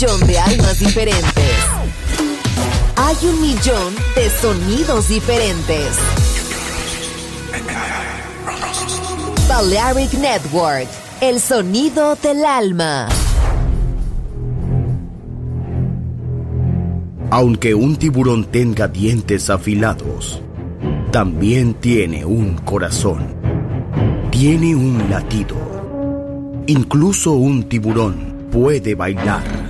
millón de almas diferentes. Hay un millón de sonidos diferentes. Balearic Network, el sonido del alma. Aunque un tiburón tenga dientes afilados, también tiene un corazón. Tiene un latido. Incluso un tiburón puede bailar.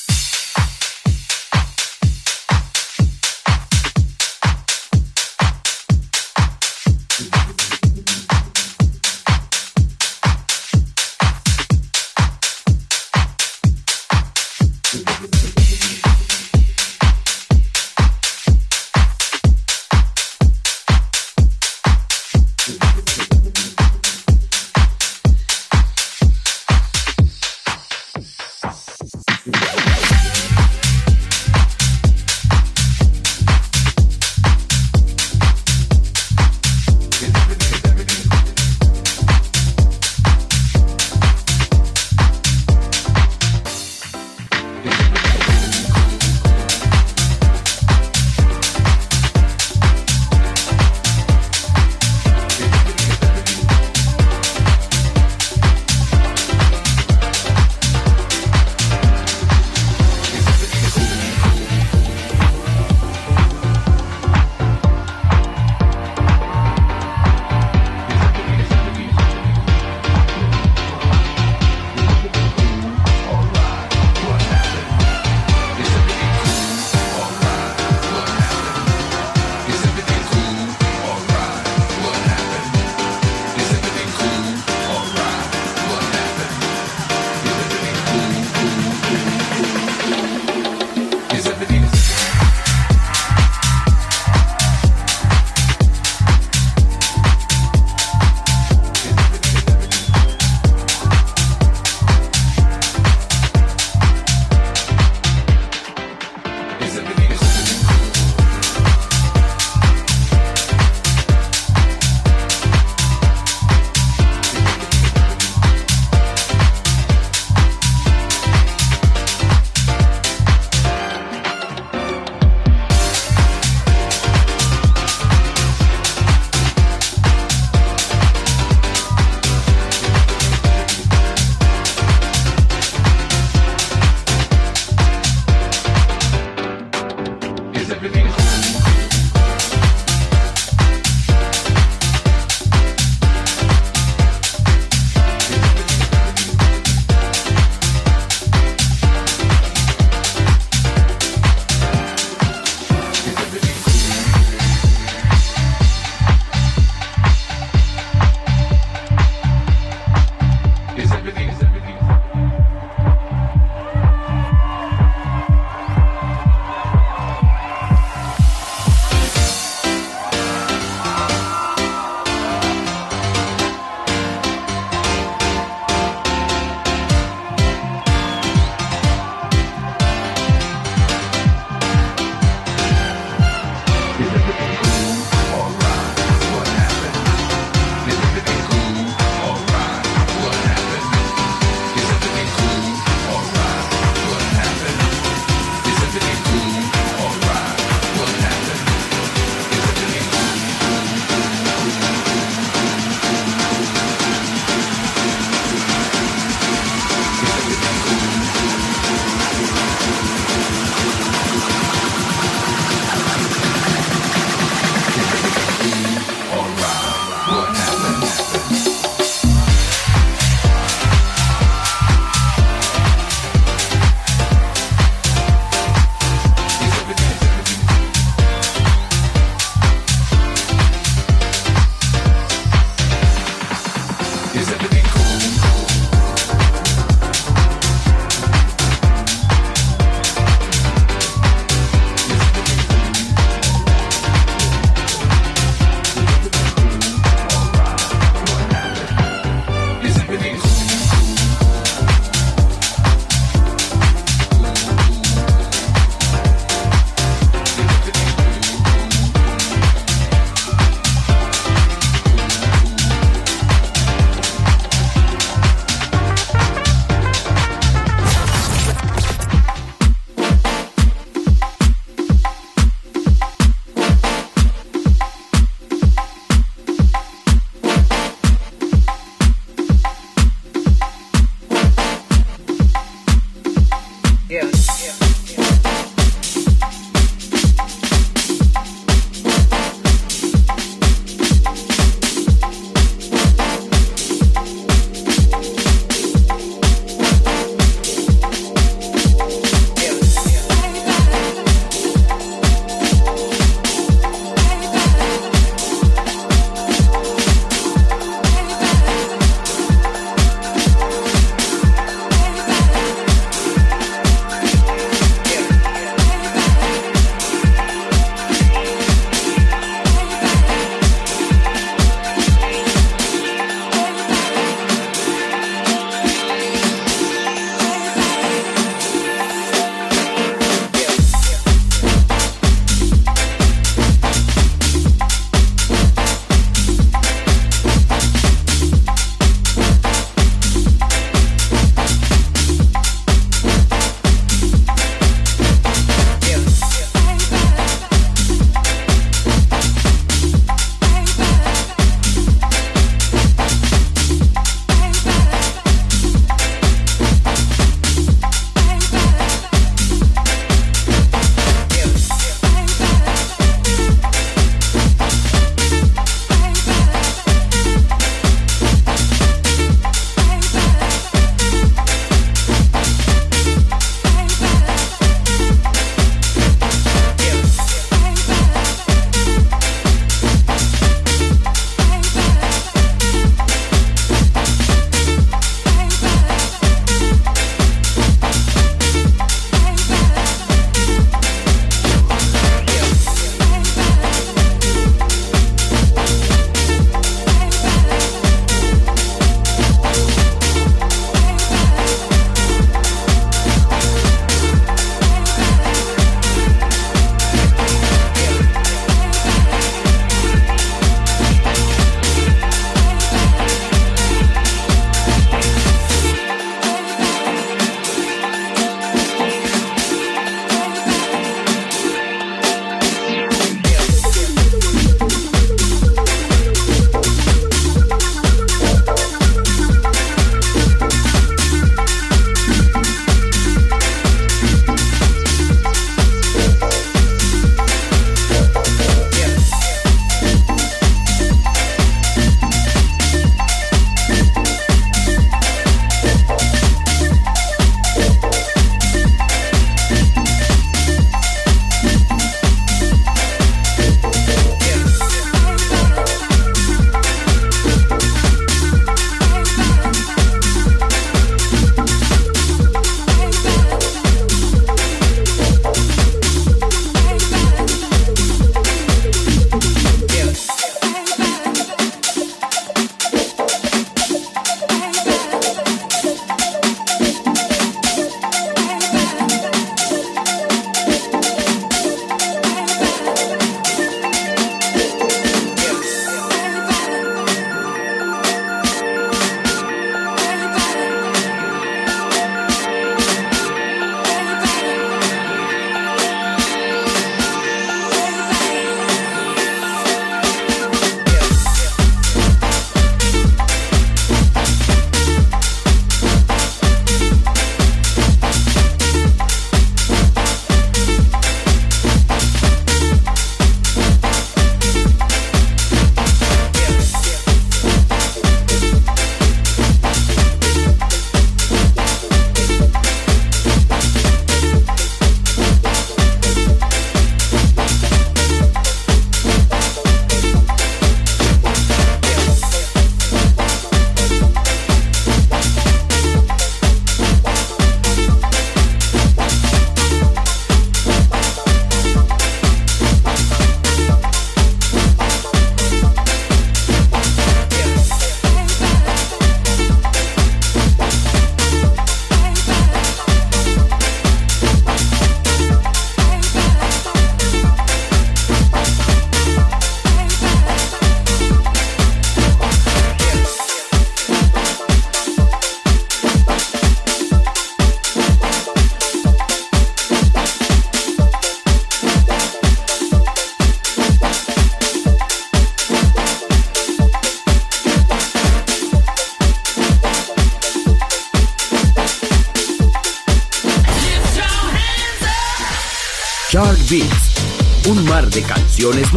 Thanks.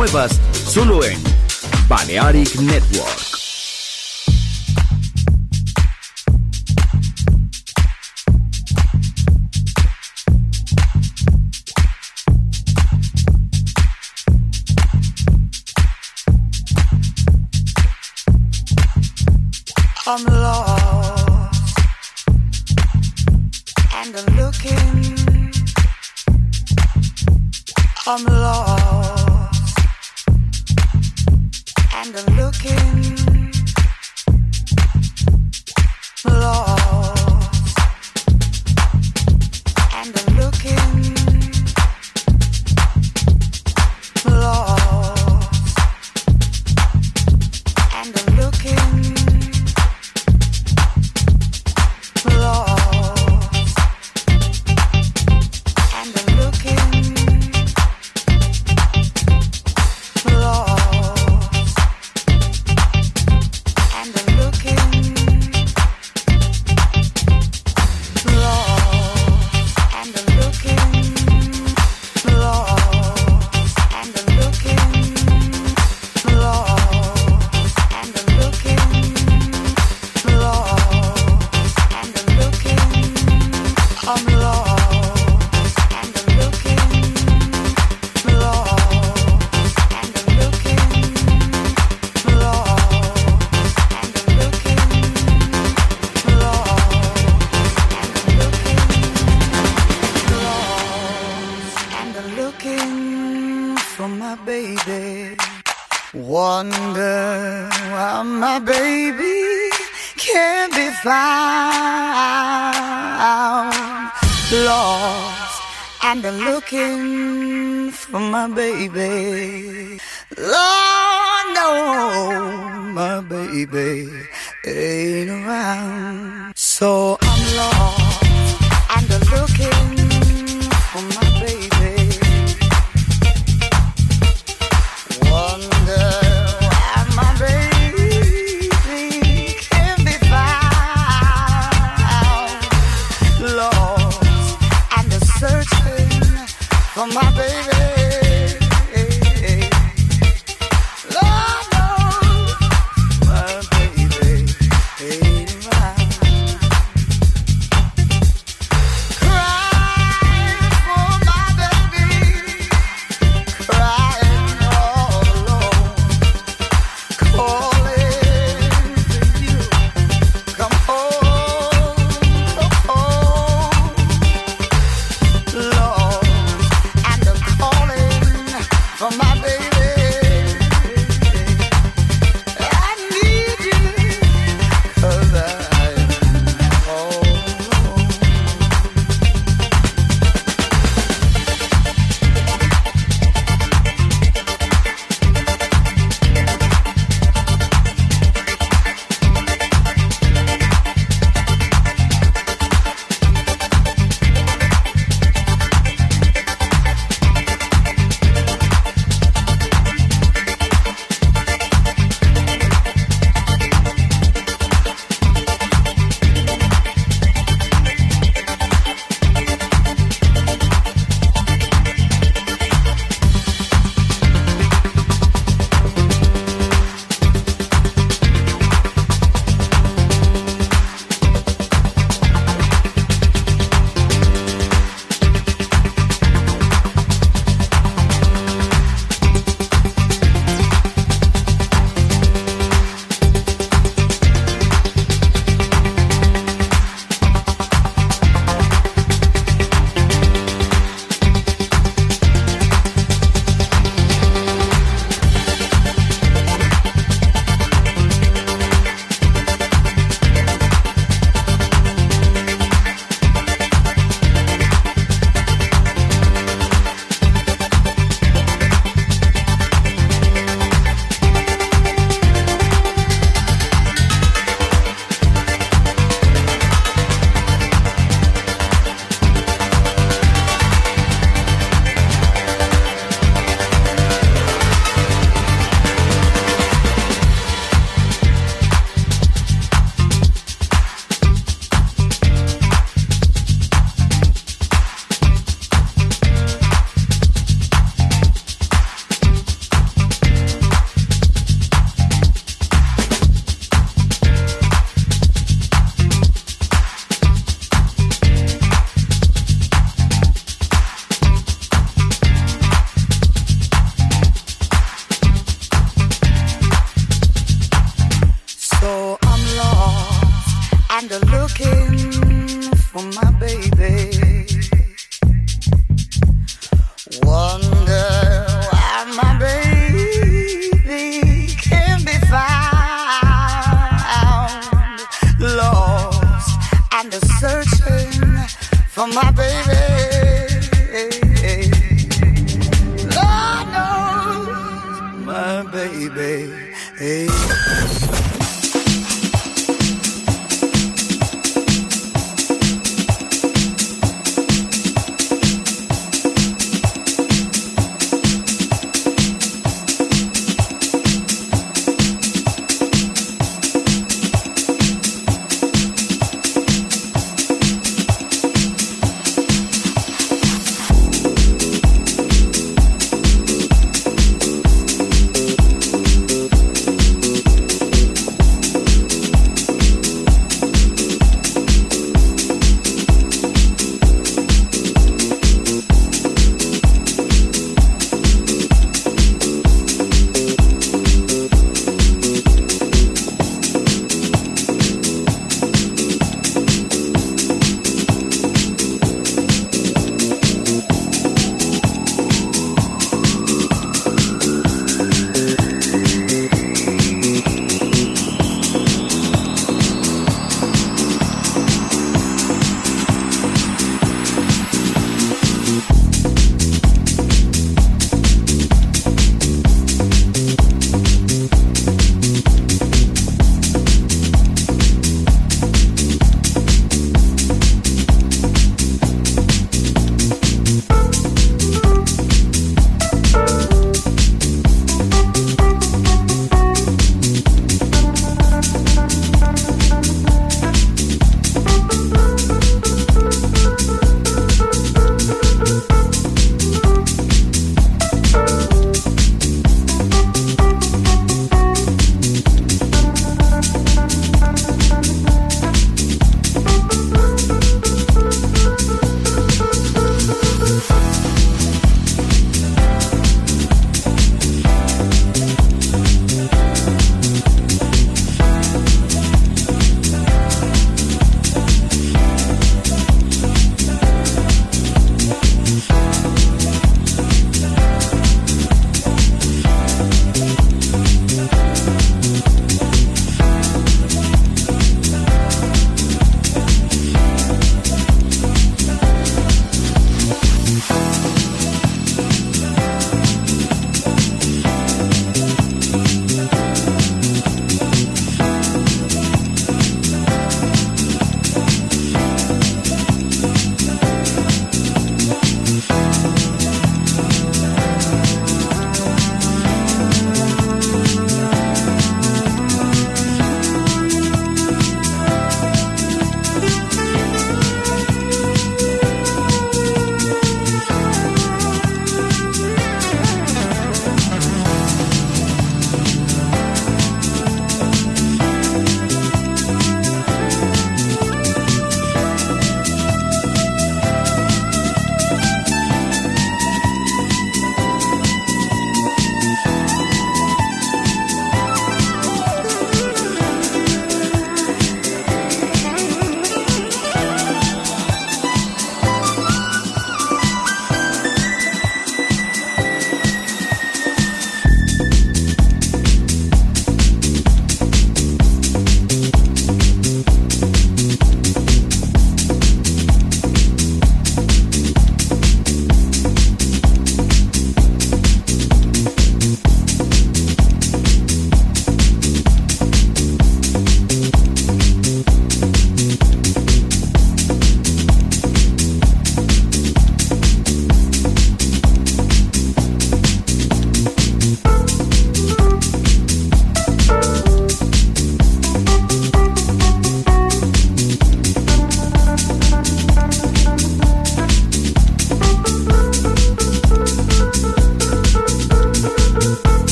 nuevas solo en Balearic Network. I'm lost and I'm looking. I'm lost.